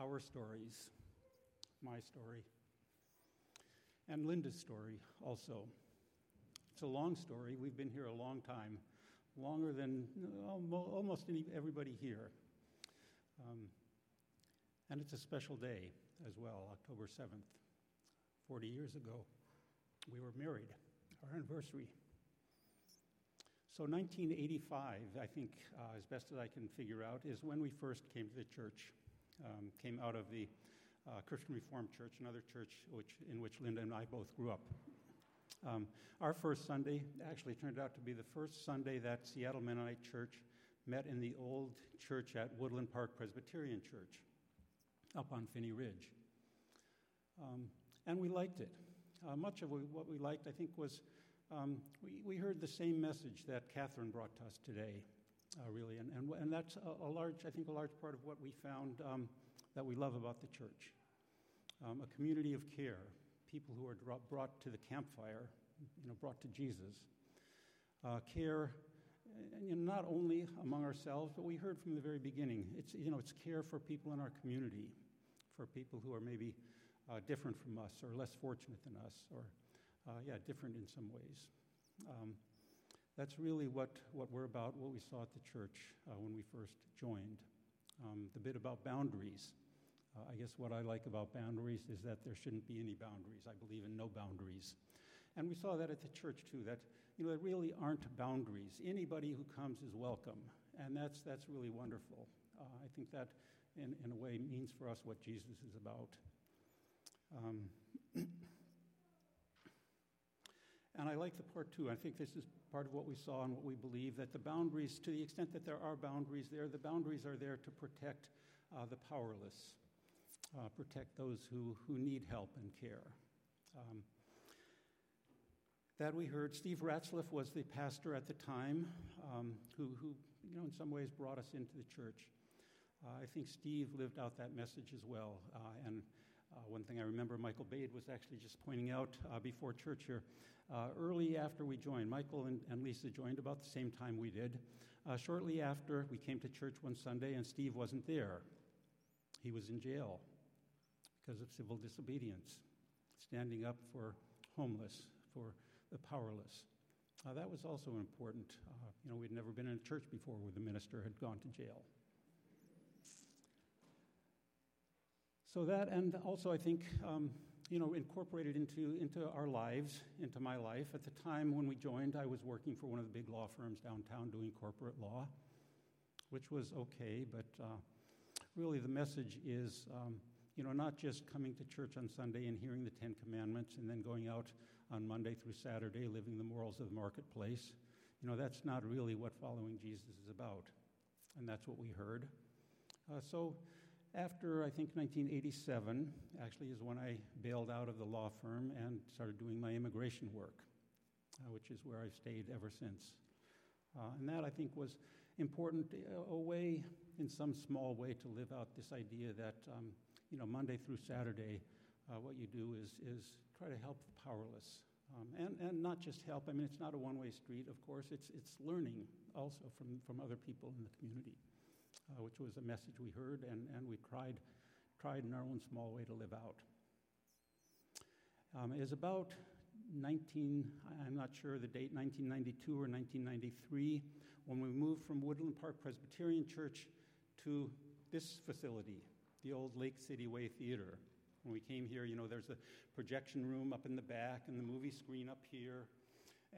our stories, my story, and Linda's story also. It's a long story. We've been here a long time, longer than almost everybody here. Um, and it's a special day as well, October 7th. 40 years ago, we were married, our anniversary. So 1985, I think, uh, as best as I can figure out, is when we first came to the church. Um, came out of the uh, Christian Reformed Church, another church which, in which Linda and I both grew up. Um, our first Sunday actually turned out to be the first Sunday that Seattle Mennonite Church met in the old church at Woodland Park Presbyterian Church up on Phinney Ridge. Um, and we liked it. Uh, much of what we liked, I think, was um, we, we heard the same message that Catherine brought to us today, uh, really. And, and, and that's a, a, large, I think, a large part of what we found um, that we love about the church um, a community of care, people who are brought to the campfire, you know, brought to Jesus. Uh, care, and, you know, not only among ourselves, but we heard from the very beginning, it's, you know, it's care for people in our community, for people who are maybe uh, different from us or less fortunate than us or uh, yeah, different in some ways. Um, that's really what, what we're about, what we saw at the church uh, when we first joined. Um, the bit about boundaries. Uh, I guess what I like about boundaries is that there shouldn't be any boundaries. I believe in no boundaries. And we saw that at the church too, that you know, there really aren't boundaries. Anybody who comes is welcome. And that's, that's really wonderful. Uh, I think that, in, in a way, means for us what Jesus is about. Um, And I like the part too. I think this is part of what we saw and what we believe that the boundaries, to the extent that there are boundaries there, the boundaries are there to protect uh, the powerless, uh, protect those who, who need help and care. Um, that we heard, Steve Ratzlaff was the pastor at the time um, who, who, you know, in some ways brought us into the church. Uh, I think Steve lived out that message as well. Uh, and uh, one thing I remember Michael Bade was actually just pointing out uh, before church here uh, early after we joined. Michael and, and, Lisa joined about the same time we did. Uh, shortly after, we came to church one Sunday, and Steve wasn't there. He was in jail because of civil disobedience, standing up for homeless, for the powerless. Uh, that was also important. Uh, you know, we'd never been in a church before where the minister had gone to jail. So that, and also I think um, you know, incorporated into, into our lives, into my life. At the time when we joined, I was working for one of the big law firms downtown doing corporate law, which was okay, but uh, really the message is, um, you know, not just coming to church on Sunday and hearing the Ten Commandments and then going out on Monday through Saturday living the morals of the marketplace. You know, that's not really what following Jesus is about. And that's what we heard. Uh, so, after, I think, 1987, actually, is when I bailed out of the law firm and started doing my immigration work, uh, which is where I've stayed ever since. Uh, and that, I think, was important, uh, a way, in some small way, to live out this idea that, um, you know, Monday through Saturday, uh, what you do is, is try to help the powerless. Um, and, and not just help, I mean, it's not a one way street, of course, it's, it's learning also from, from other people in the community uh, which was a message we heard and, and we tried, tried in our own small way to live out. Um, is about 19, I'm not sure the date, 1992 or 1993, when we moved from Woodland Park Presbyterian Church to this facility, the old Lake City Way Theater. When we came here, you know, there's a projection room up in the back and the movie screen up here,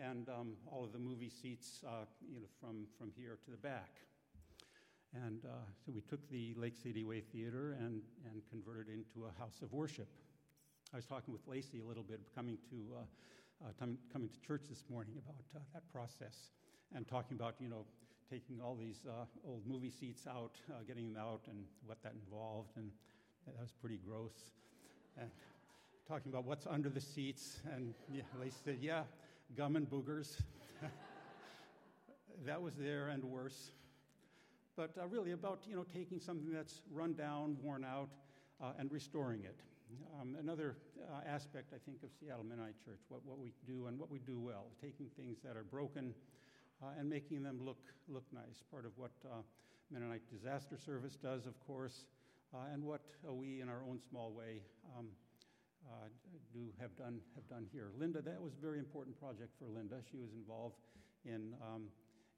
and um, all of the movie seats, uh, you know, from, from here to the back. And uh, so we took the Lake City Way Theater and, and converted it into a house of worship. I was talking with Lacey a little bit coming to, uh, uh, coming to church this morning about uh, that process and talking about, you know, taking all these uh, old movie seats out, uh, getting them out, and what that involved. And that was pretty gross. And talking about what's under the seats. And yeah, Lacey said, yeah, gum and boogers. that was there and worse but uh, really about you know taking something that's run down, worn out, uh, and restoring it. Um, another uh, aspect, I think, of Seattle Mennonite Church, what, what we do and what we do well, taking things that are broken uh, and making them look look nice. Part of what uh, Mennonite Disaster Service does, of course, uh, and what we, in our own small way, um, uh, do have done have done here. Linda, that was a very important project for Linda. She was involved in um,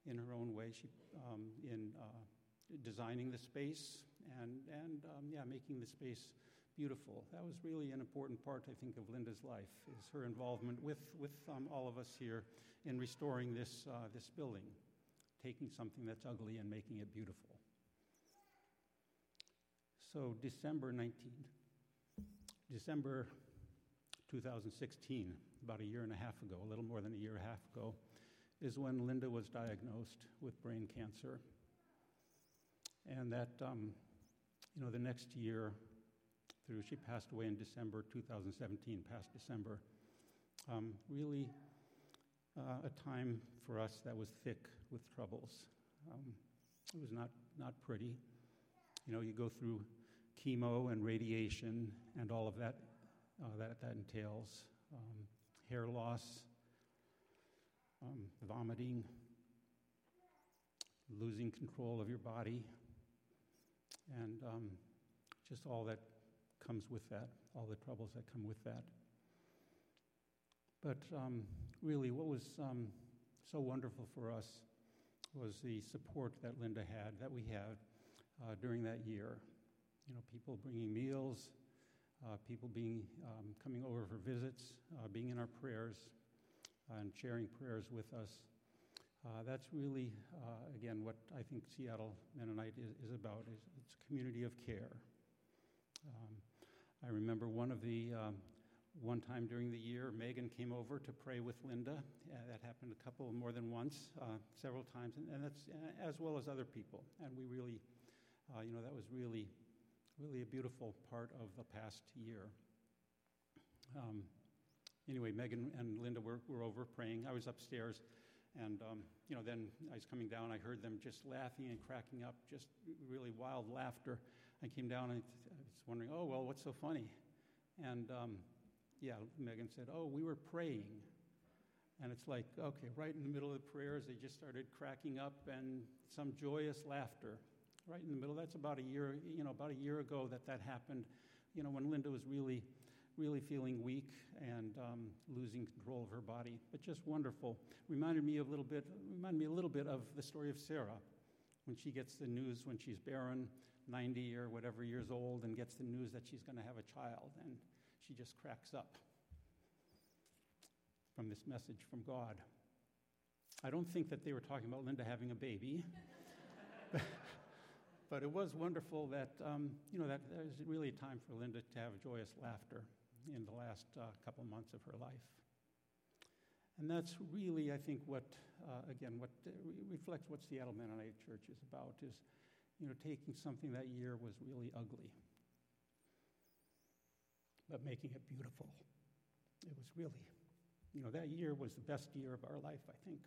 in her own way. She um, in uh, designing the space and and um, yeah, making the space beautiful. That was really an important part, I think, of Linda's life is her involvement with with um, all of us here in restoring this uh, this building, taking something that's ugly and making it beautiful. So December 19th. December 2016, about a year and a half ago, a little more than a year and a half ago, is when Linda was diagnosed with brain cancer. And that, um, you know, the next year through, she passed away in December 2017, past December. Um, really uh, a time for us that was thick with troubles. Um, it was not, not pretty. You know, you go through chemo and radiation and all of that uh, that, that entails um, hair loss, um, vomiting, losing control of your body, and um, just all that comes with that, all the troubles that come with that. But um, really, what was um, so wonderful for us was the support that Linda had, that we had uh, during that year you know, people bringing meals, uh, people being um, coming over for visits, uh, being in our prayers, and sharing prayers with us. Uh, that's really, uh, again, what I think Seattle Mennonite is, is about. Is it's a community of care. Um, I remember one of the um, one time during the year, Megan came over to pray with Linda. Uh, that happened a couple more than once, several times, and, and that's as well as other people. And we really, you know, that was really really a beautiful part of the past year. Um, anyway, Megan and Linda were, were over praying. I was upstairs, and um, you know, then I was coming down. I heard them just laughing and cracking up, just really wild laughter. I came down and I was wondering, oh well, what's so funny? And um, yeah, Megan said, oh, we were praying. And it's like, okay, right in the middle of the prayers, they just started cracking up and some joyous laughter right in the middle. That's about a year, you know, about a year ago that that happened. You know, when Linda was really, really feeling weak and um, losing control of her body. But just wonderful. Reminded me a little bit. Reminded me a little bit of the story of Sarah, when she gets the news when she's barren, 90 or whatever years old, and gets the news that she's going to have a child, and she just cracks up from this message from God. I don't think that they were talking about Linda having a baby. But it was wonderful that, um, you know, that there's really a time for Linda to have joyous laughter in the last uh, couple months of her life. And that's really, I think, what, uh, again, what uh, reflects what Seattle Mennonite Church is about is, you know, taking something that year was really ugly, but making it beautiful. It was really, you know, that year was the best year of our life, I think,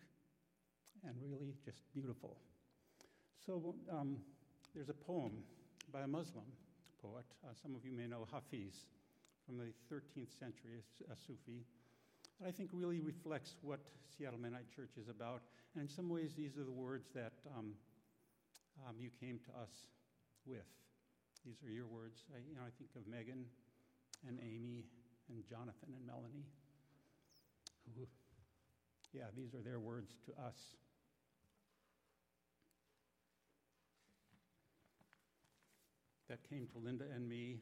and really just beautiful. So, um, there's a poem by a Muslim poet. Uh, some of you may know Hafiz from the 13th century, a Sufi. That I think really reflects what Seattle Mennonite Church is about. And in some ways, these are the words that um, um, you came to us with. These are your words. I, you know, I think of Megan and Amy and Jonathan and Melanie, who, yeah, these are their words to us. that came to Linda and me,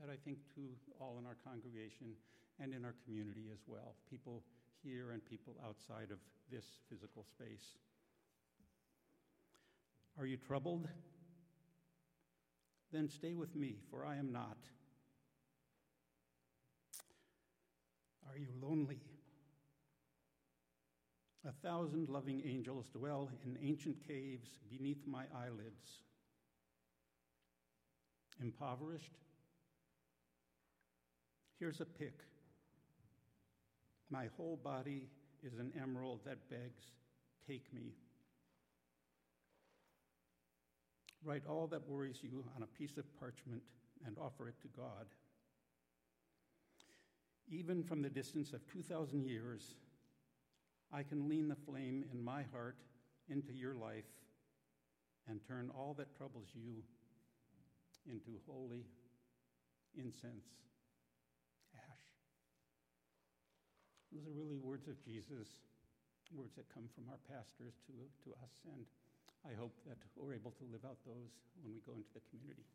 that I think to all in our congregation and in our community as well, people here and people outside of this physical space. Are you troubled? Then stay with me, for I am not. Are you lonely? A thousand loving angels dwell in ancient caves beneath my eyelids impoverished? Here's a pick. My whole body is an emerald that begs, Take me. Write all that worries you on a piece of parchment and offer it to God. Even from the distance of 2,000 years, I can lean the flame in my heart into your life and turn all that troubles you into holy incense Those are really words of Jesus, words that come from our pastors to, to us, and I hope that we're able to live out those when we go into the community.